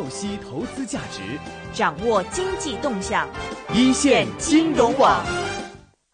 透析投资价值，掌握经济动向，一线金融网。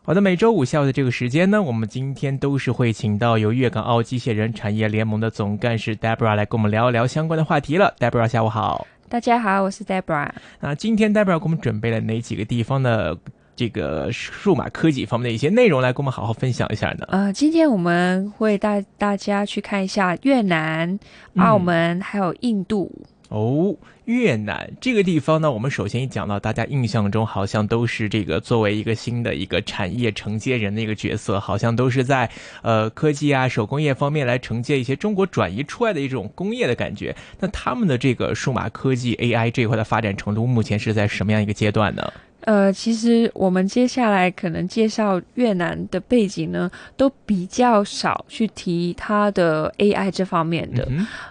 好的，每周五下午的这个时间呢，我们今天都是会请到由粤港澳机械人产业联盟的总干事 Debra 来跟我们聊一聊相关的话题了。Debra，下午好。大家好，我是 Debra。那今天 Debra 给我们准备了哪几个地方的这个数码科技方面的一些内容来跟我们好好分享一下呢？呃，今天我们会带大家去看一下越南、澳门还有印度。哦，越南这个地方呢，我们首先一讲到，大家印象中好像都是这个作为一个新的一个产业承接人的一个角色，好像都是在呃科技啊手工业方面来承接一些中国转移出来的一种工业的感觉。那他们的这个数码科技 AI 这一块的发展程度，目前是在什么样一个阶段呢？呃，其实我们接下来可能介绍越南的背景呢，都比较少去提它的 AI 这方面的。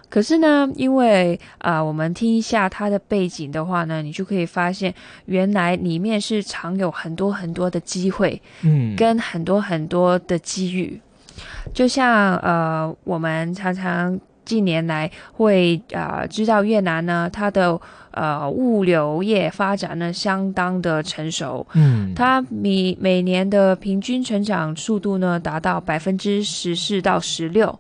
可是呢，因为啊，我们听一下它的背景的话呢，你就可以发现，原来里面是藏有很多很多的机会，嗯，跟很多很多的机遇。就像呃，我们常常近年来会啊，知道越南呢，它的。呃，物流业发展呢相当的成熟，嗯，它每每年的平均成长速度呢达到百分之十四到十六。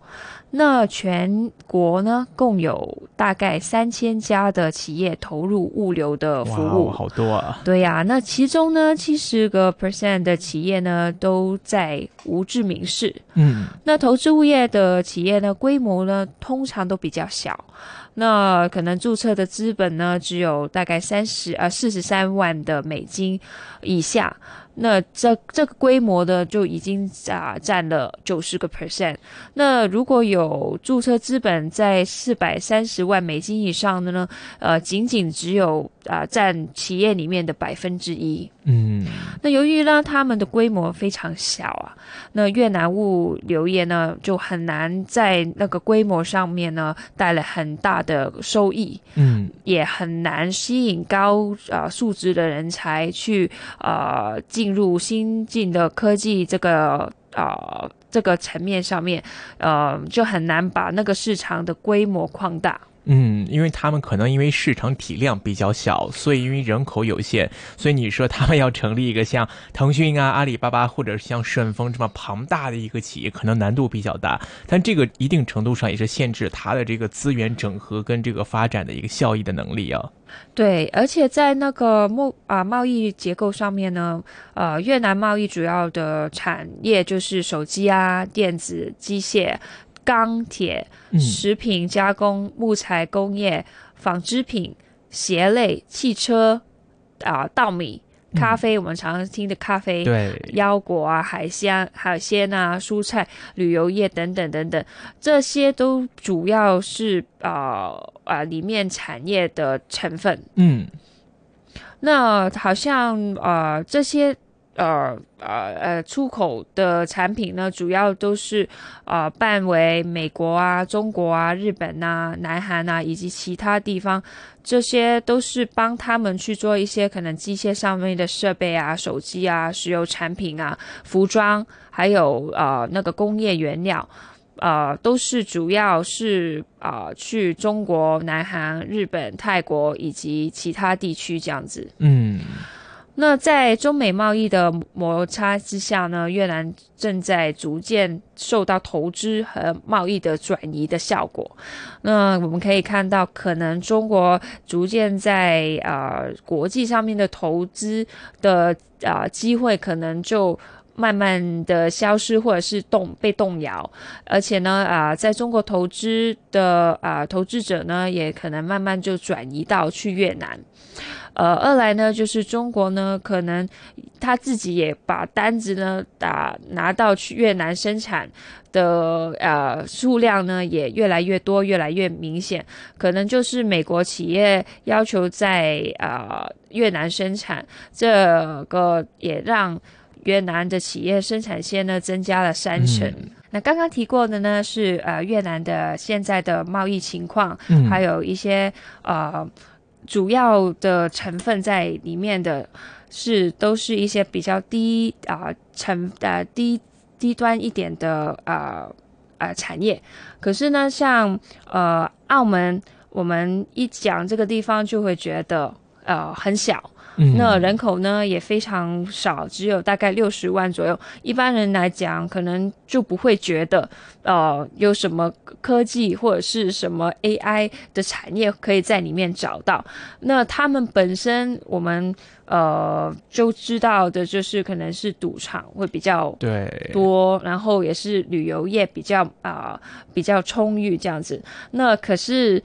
那全国呢，共有大概三千家的企业投入物流的服务，好多啊！对呀，那其中呢，七十个 percent 的企业呢都在无志明市。嗯，那投资物业的企业呢，规模呢通常都比较小，那可能注册的资本呢只有大概三十呃四十三万的美金以下。那这这个规模的就已经啊占了九十个 percent。那如果有注册资本在四百三十万美金以上的呢，呃，仅仅只有啊占企业里面的百分之一。嗯，那由于呢他们的规模非常小啊，那越南物流业呢就很难在那个规模上面呢带来很大的收益。嗯，也很难吸引高啊素质的人才去啊进。进入新进的科技这个啊这个层面上面，呃，就很难把那个市场的规模扩大。嗯，因为他们可能因为市场体量比较小，所以因为人口有限，所以你说他们要成立一个像腾讯啊、阿里巴巴或者像顺丰这么庞大的一个企业，可能难度比较大。但这个一定程度上也是限制它的这个资源整合跟这个发展的一个效益的能力啊。对，而且在那个贸啊贸易结构上面呢，呃，越南贸易主要的产业就是手机啊、电子、机械。钢铁、食品加工、木材工业、纺织品、鞋类、汽车啊、稻米、咖啡，我们常常听的咖啡，对，腰果啊、海鲜、海鲜啊、蔬菜、旅游业等等等等，这些都主要是啊啊里面产业的成分。嗯，那好像啊这些。呃呃呃，出口的产品呢，主要都是呃办为美国啊、中国啊、日本呐、南韩呐以及其他地方，这些都是帮他们去做一些可能机械上面的设备啊、手机啊、石油产品啊、服装，还有呃那个工业原料，呃，都是主要是啊去中国、南韩、日本、泰国以及其他地区这样子。嗯。那在中美贸易的摩擦之下呢，越南正在逐渐受到投资和贸易的转移的效果。那我们可以看到，可能中国逐渐在啊国际上面的投资的啊机会，可能就慢慢的消失，或者是动被动摇。而且呢，啊，在中国投资的啊投资者呢，也可能慢慢就转移到去越南。呃，二来呢，就是中国呢，可能他自己也把单子呢打拿到去越南生产的呃数量呢也越来越多，越来越明显，可能就是美国企业要求在呃越南生产，这个也让越南的企业生产线呢增加了三成。那刚刚提过的呢是呃越南的现在的贸易情况，还有一些呃。主要的成分在里面的是都是一些比较低啊成呃低低端一点的呃呃产业，可是呢，像呃澳门我们一讲这个地方就会觉得呃很小。那人口呢也非常少，只有大概六十万左右。一般人来讲，可能就不会觉得，呃，有什么科技或者是什么 AI 的产业可以在里面找到。那他们本身，我们呃就知道的就是可能是赌场会比较多，然后也是旅游业比较啊比较充裕这样子。那可是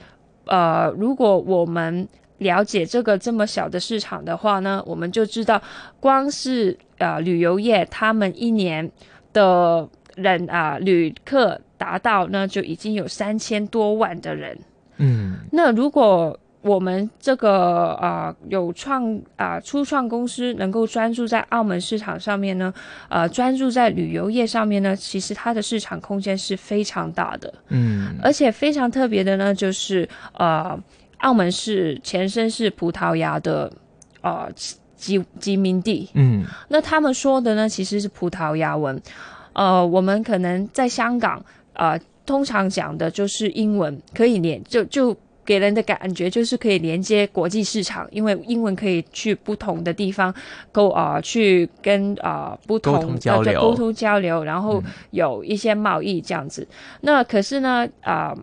呃，如果我们了解这个这么小的市场的话呢，我们就知道，光是呃旅游业，他们一年的人啊旅客达到呢就已经有三千多万的人。嗯，那如果我们这个啊有创啊初创公司能够专注在澳门市场上面呢，呃专注在旅游业上面呢，其实它的市场空间是非常大的。嗯，而且非常特别的呢，就是呃。澳门是前身是葡萄牙的，呃，殖殖民地。嗯，那他们说的呢，其实是葡萄牙文。呃，我们可能在香港，呃，通常讲的就是英文，可以连就就给人的感觉就是可以连接国际市场，因为英文可以去不同的地方沟啊，去跟啊不同的沟通交流，然后有一些贸易这样子。那可是呢，啊。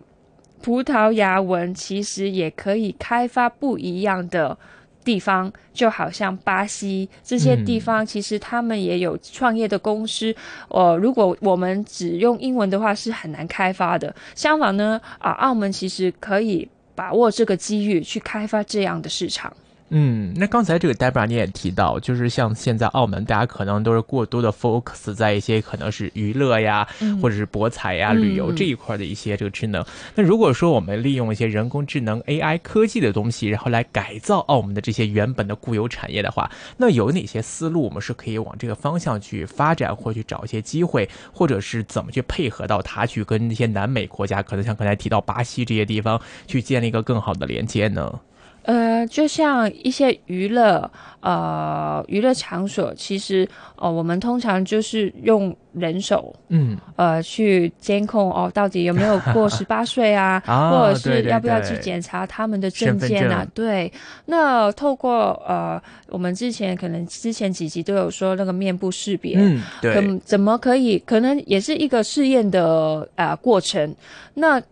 葡萄牙文其实也可以开发不一样的地方，就好像巴西这些地方，其实他们也有创业的公司。呃，如果我们只用英文的话，是很难开发的。相反呢，啊，澳门其实可以把握这个机遇去开发这样的市场。嗯，那刚才这个 Debra 你也提到，就是像现在澳门，大家可能都是过多的 focus 在一些可能是娱乐呀，或者是博彩呀、旅游这一块的一些这个智能。那如果说我们利用一些人工智能 AI 科技的东西，然后来改造澳门的这些原本的固有产业的话，那有哪些思路我们是可以往这个方向去发展，或去找一些机会，或者是怎么去配合到它，去跟那些南美国家，可能像刚才提到巴西这些地方，去建立一个更好的连接呢？呃，就像一些娱乐，呃，娱乐场所，其实，哦，我们通常就是用人手，嗯，呃，去监控哦，到底有没有过 十八岁啊，或者是要不要去检查他们的证件啊？对，那透过呃，我们之前可能之前几集都有说那个面部识别，嗯，对，怎么可以？可能也是一个试验的啊过程，那。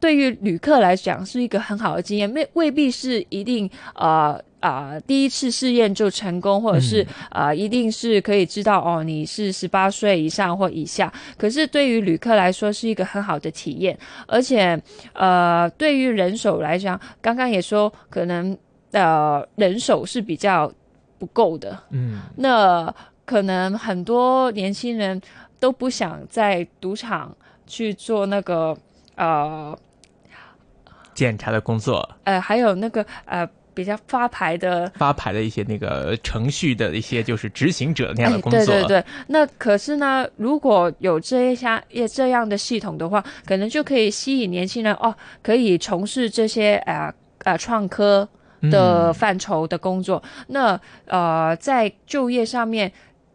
对于旅客来讲是一个很好的经验，未未必是一定呃啊第一次试验就成功，或者是啊一定是可以知道哦你是十八岁以上或以下。可是对于旅客来说是一个很好的体验，而且呃对于人手来讲，刚刚也说可能呃人手是比较不够的，嗯，那可能很多年轻人都不想在赌场去做那个呃。检查的工作，呃，还有那个呃，比较发牌的发牌的一些那个程序的一些就是执行者那样的工作。对对对。那可是呢，如果有这一项也这样的系统的话，可能就可以吸引年轻人哦，可以从事这些呃呃创科的范畴的工作。那呃，在就业上面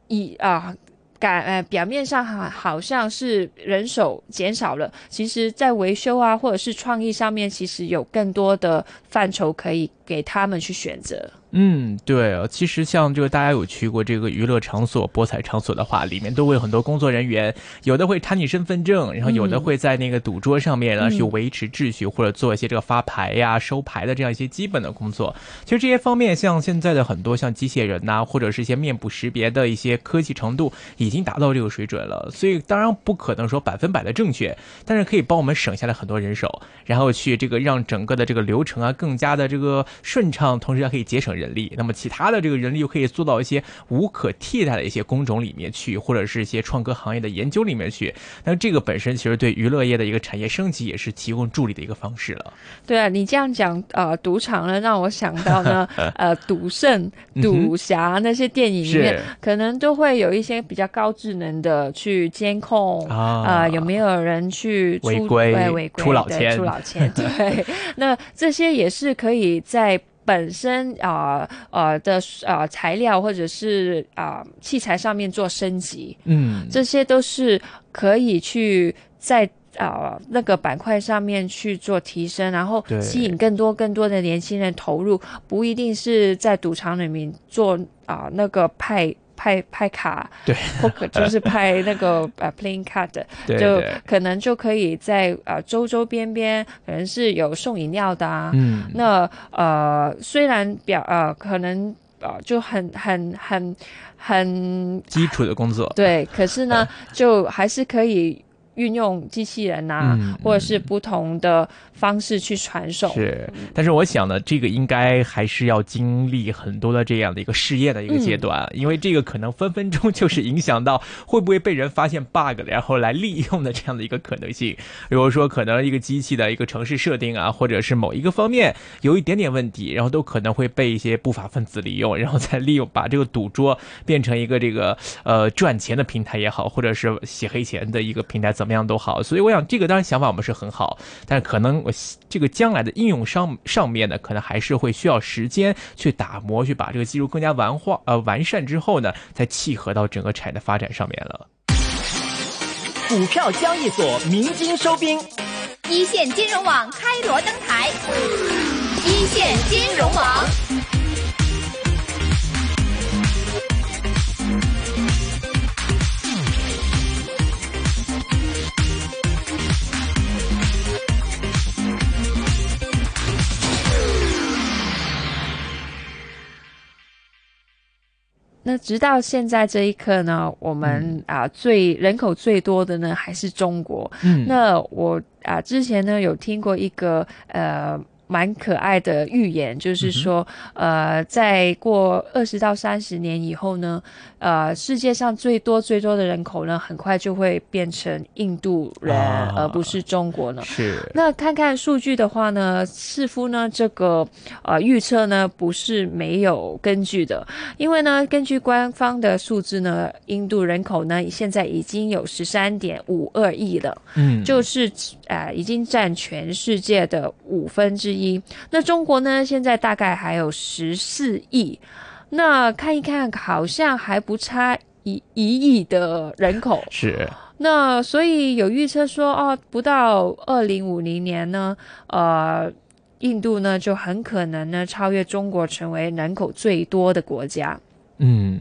以啊。感呃，表面上好好像是人手减少了，其实在维修啊，或者是创意上面，其实有更多的范畴可以给他们去选择。嗯，对，其实像这个大家有去过这个娱乐场所、博彩场所的话，里面都会有很多工作人员，有的会查你身份证，然后有的会在那个赌桌上面呢去维持秩序，或者做一些这个发牌呀、收牌的这样一些基本的工作。其实这些方面，像现在的很多像机器人呐，或者是一些面部识别的一些科技程度，已经达到这个水准了。所以当然不可能说百分百的正确，但是可以帮我们省下来很多人手，然后去这个让整个的这个流程啊更加的这个顺畅，同时还可以节省人。人力，那么其他的这个人力又可以做到一些无可替代的一些工种里面去，或者是一些创科行业的研究里面去。那这个本身其实对娱乐业的一个产业升级也是提供助力的一个方式了。对啊，你这样讲，呃，赌场呢，让我想到呢，呃，赌圣、赌侠那些电影里面，可能都会有一些比较高智能的去监控啊，有没有人去违规、违规出老千、出老千。对，那这些也是可以在。本身啊呃的啊材料或者是啊器材上面做升级，嗯，这些都是可以去在啊那个板块上面去做提升，然后吸引更多更多的年轻人投入，不一定是在赌场里面做啊那个派。派派卡，对，或可就是派那个呃 playing card，就可能就可以在呃周周边边，可能是有送饮料的啊。嗯，那呃虽然表呃可能呃就很很很很基础的工作，对，可是呢就还是可以运用机器人啊，或者是不同的。方式去传授是，但是我想呢，这个应该还是要经历很多的这样的一个试验的一个阶段，因为这个可能分分钟就是影响到会不会被人发现 bug 然后来利用的这样的一个可能性。比如说，可能一个机器的一个城市设定啊，或者是某一个方面有一点点问题，然后都可能会被一些不法分子利用，然后再利用把这个赌桌变成一个这个呃赚钱的平台也好，或者是洗黑钱的一个平台，怎么样都好。所以我想，这个当然想法我们是很好，但是可能。我这个将来的应用上上面呢，可能还是会需要时间去打磨，去把这个技术更加完化呃完善之后呢，再契合到整个产业的发展上面了。股票交易所鸣金收兵，一线金融网开锣登台，一线金融网。那直到现在这一刻呢，我们啊最人口最多的呢还是中国。嗯，那我啊之前呢有听过一个呃。蛮可爱的预言，就是说，呃，在过二十到三十年以后呢，呃，世界上最多最多的人口呢，很快就会变成印度人，而不是中国呢。是。那看看数据的话呢，似乎呢，这个呃预测呢不是没有根据的，因为呢，根据官方的数字呢，印度人口呢现在已经有十三点五二亿了，嗯，就是呃已经占全世界的五分之。一，那中国呢？现在大概还有十四亿，那看一看，好像还不差一一亿的人口。是，那所以有预测说，哦，不到二零五零年呢，呃，印度呢就很可能呢超越中国，成为人口最多的国家。嗯，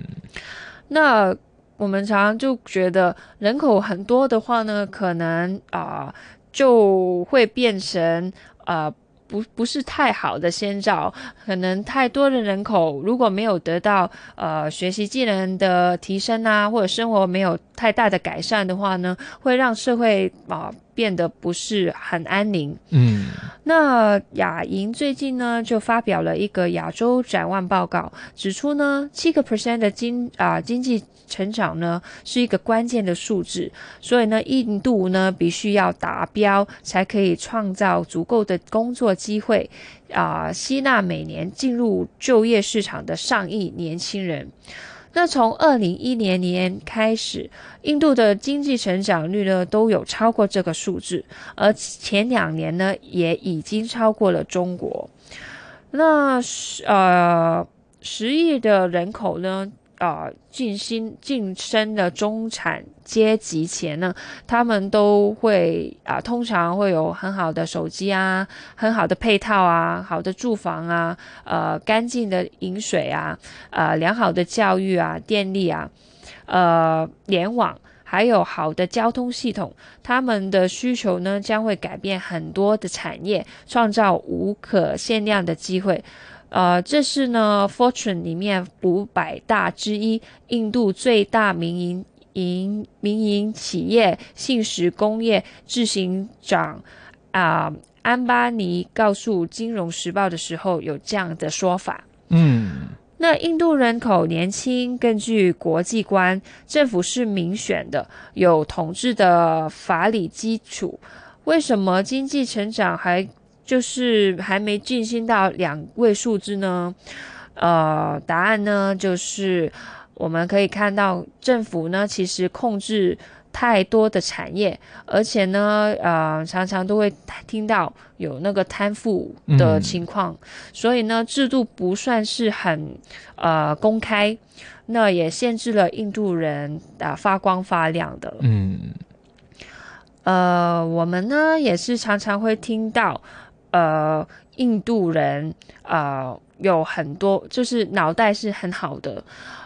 那我们常常就觉得人口很多的话呢，可能啊就会变成啊。不不是太好的先兆，可能太多的人口如果没有得到呃学习技能的提升啊，或者生活没有太大的改善的话呢，会让社会啊变得不是很安宁。嗯，那亚银最近呢就发表了一个亚洲展望报告，指出呢七个 percent 的经啊经济。成长呢是一个关键的数字，所以呢，印度呢必须要达标，才可以创造足够的工作机会，啊，吸纳每年进入就业市场的上亿年轻人。那从二零一零年开始，印度的经济成长率呢都有超过这个数字，而前两年呢也已经超过了中国。那十呃十亿的人口呢？啊，晋升晋升的中产阶级前呢，他们都会啊，通常会有很好的手机啊，很好的配套啊，好的住房啊，呃，干净的饮水啊，呃，良好的教育啊，电力啊，呃，联网，还有好的交通系统。他们的需求呢，将会改变很多的产业，创造无可限量的机会。呃，这是呢，Fortune 里面五百大之一，印度最大民营营民营企业信实工业执行长啊安巴尼告诉《金融时报》的时候有这样的说法。嗯，那印度人口年轻，根据国际观，政府是民选的，有统治的法理基础，为什么经济成长还？就是还没进行到两位数字呢，呃，答案呢就是我们可以看到政府呢其实控制太多的产业，而且呢，呃，常常都会听到有那个贪腐的情况，所以呢，制度不算是很呃公开，那也限制了印度人啊发光发亮的。嗯。呃，我们呢也是常常会听到，呃，印度人啊有很多就是脑袋是很好的，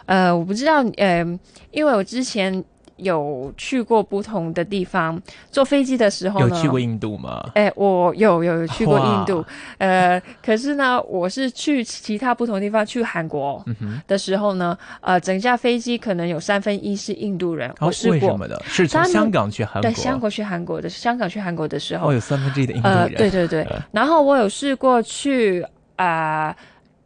呃，我不知道，嗯，因为我之前。有去过不同的地方，坐飞机的时候有去过印度吗？哎，我有有去过印度，呃，可是呢，我是去其他不同地方，去韩国的时候呢，呃，整架飞机可能有三分一是印度人。哦，为什么的？是从香港去韩国？对，香港去韩国的，香港去韩国的时候，哦，有三分之一的印度人。对对对，然后我有试过去啊。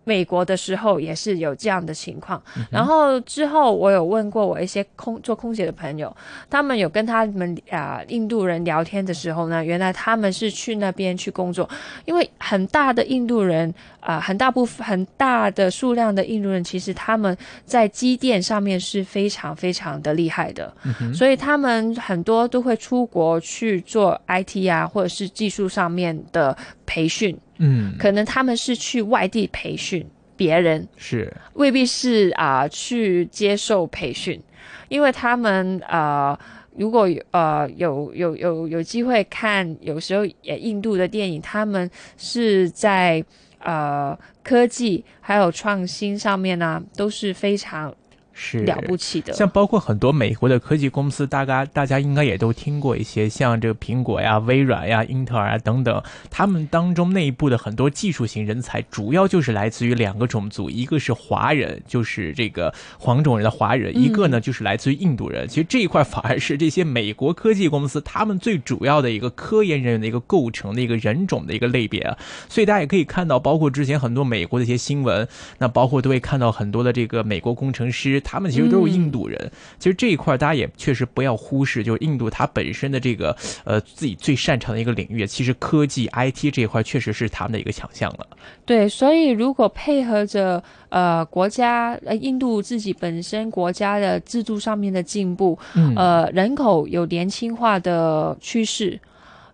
美国的时候也是有这样的情况，然后之后我有问过我一些空做空姐的朋友，他们有跟他们啊印度人聊天的时候呢，原来他们是去那边去工作，因为很大的印度人啊，很大部分很大的数量的印度人，其实他们在机电上面是非常非常的厉害的，所以他们很多都会出国去做 IT 啊，或者是技术上面的培训。嗯，可能他们是去外地培训别人，是未必是啊去接受培训，因为他们呃，如果呃有有有有机会看，有时候也印度的电影，他们是在呃科技还有创新上面呢，都是非常。是了不起的，像包括很多美国的科技公司，大家大家应该也都听过一些，像这个苹果呀、微软呀、英特尔啊等等，他们当中内部的很多技术型人才，主要就是来自于两个种族，一个是华人，就是这个黄种人的华人，一个呢就是来自于印度人。其实这一块反而是这些美国科技公司他们最主要的一个科研人员的一个构成的一个人种的一个类别啊。所以大家也可以看到，包括之前很多美国的一些新闻，那包括都会看到很多的这个美国工程师。他们其实都是印度人，其实这一块大家也确实不要忽视，就是印度它本身的这个呃自己最擅长的一个领域，其实科技 IT 这一块确实是他们的一个强项了。对，所以如果配合着呃国家呃印度自己本身国家的制度上面的进步，呃人口有年轻化的趋势，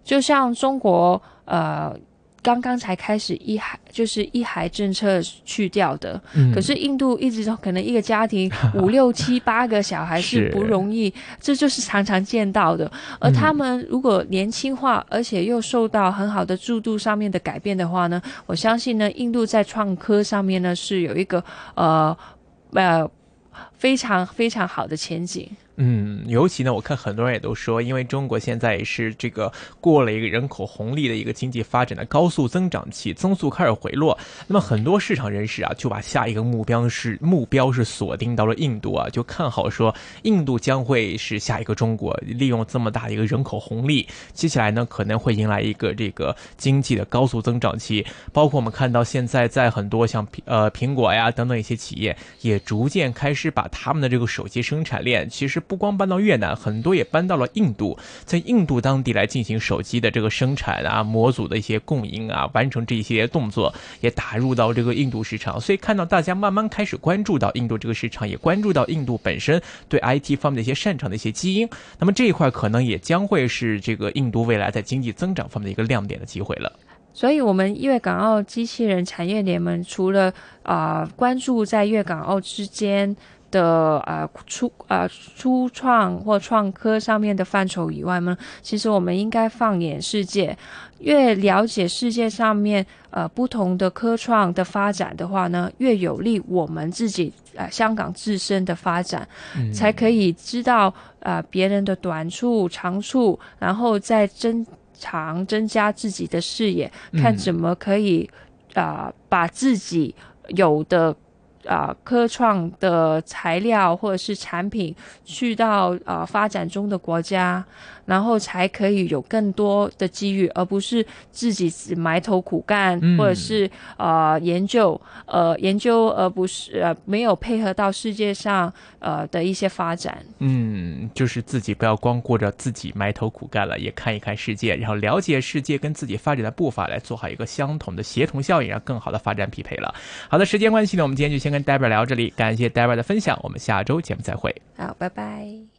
就像中国呃。刚刚才开始一孩就是一孩政策去掉的，可是印度一直都可能一个家庭 五六七八个小孩是不容易，这就是常常见到的。而他们如果年轻化，而且又受到很好的制度上面的改变的话呢，我相信呢，印度在创科上面呢是有一个呃呃非常非常好的前景。嗯，尤其呢，我看很多人也都说，因为中国现在也是这个过了一个人口红利的一个经济发展的高速增长期，增速开始回落。那么很多市场人士啊，就把下一个目标是目标是锁定到了印度啊，就看好说印度将会是下一个中国，利用这么大的一个人口红利，接下来呢可能会迎来一个这个经济的高速增长期。包括我们看到现在在很多像呃苹果呀等等一些企业，也逐渐开始把他们的这个手机生产链其实。不光搬到越南，很多也搬到了印度，在印度当地来进行手机的这个生产啊，模组的一些供应啊，完成这一些动作，也打入到这个印度市场。所以看到大家慢慢开始关注到印度这个市场，也关注到印度本身对 IT 方面的一些擅长的一些基因。那么这一块可能也将会是这个印度未来在经济增长方面的一个亮点的机会了。所以，我们粤港澳机器人产业联盟除了啊关注在粤港澳之间。的呃初呃初创或创科上面的范畴以外呢，其实我们应该放眼世界，越了解世界上面呃不同的科创的发展的话呢，越有利我们自己呃香港自身的发展，才可以知道啊别人的短处长处，然后再增长增加自己的视野，看怎么可以啊把自己有的。啊，科创的材料或者是产品去到啊发展中的国家。然后才可以有更多的机遇，而不是自己埋头苦干，或者是呃研究呃研究，而不是呃没有配合到世界上呃的一些发展。嗯，就是自己不要光顾着自己埋头苦干了，也看一看世界，然后了解世界跟自己发展的步伐，来做好一个相同的协同效应，让更好的发展匹配了。好的，时间关系呢，我们今天就先跟 Debra 聊这里，感谢 Debra 的分享，我们下周节目再会。好，拜拜。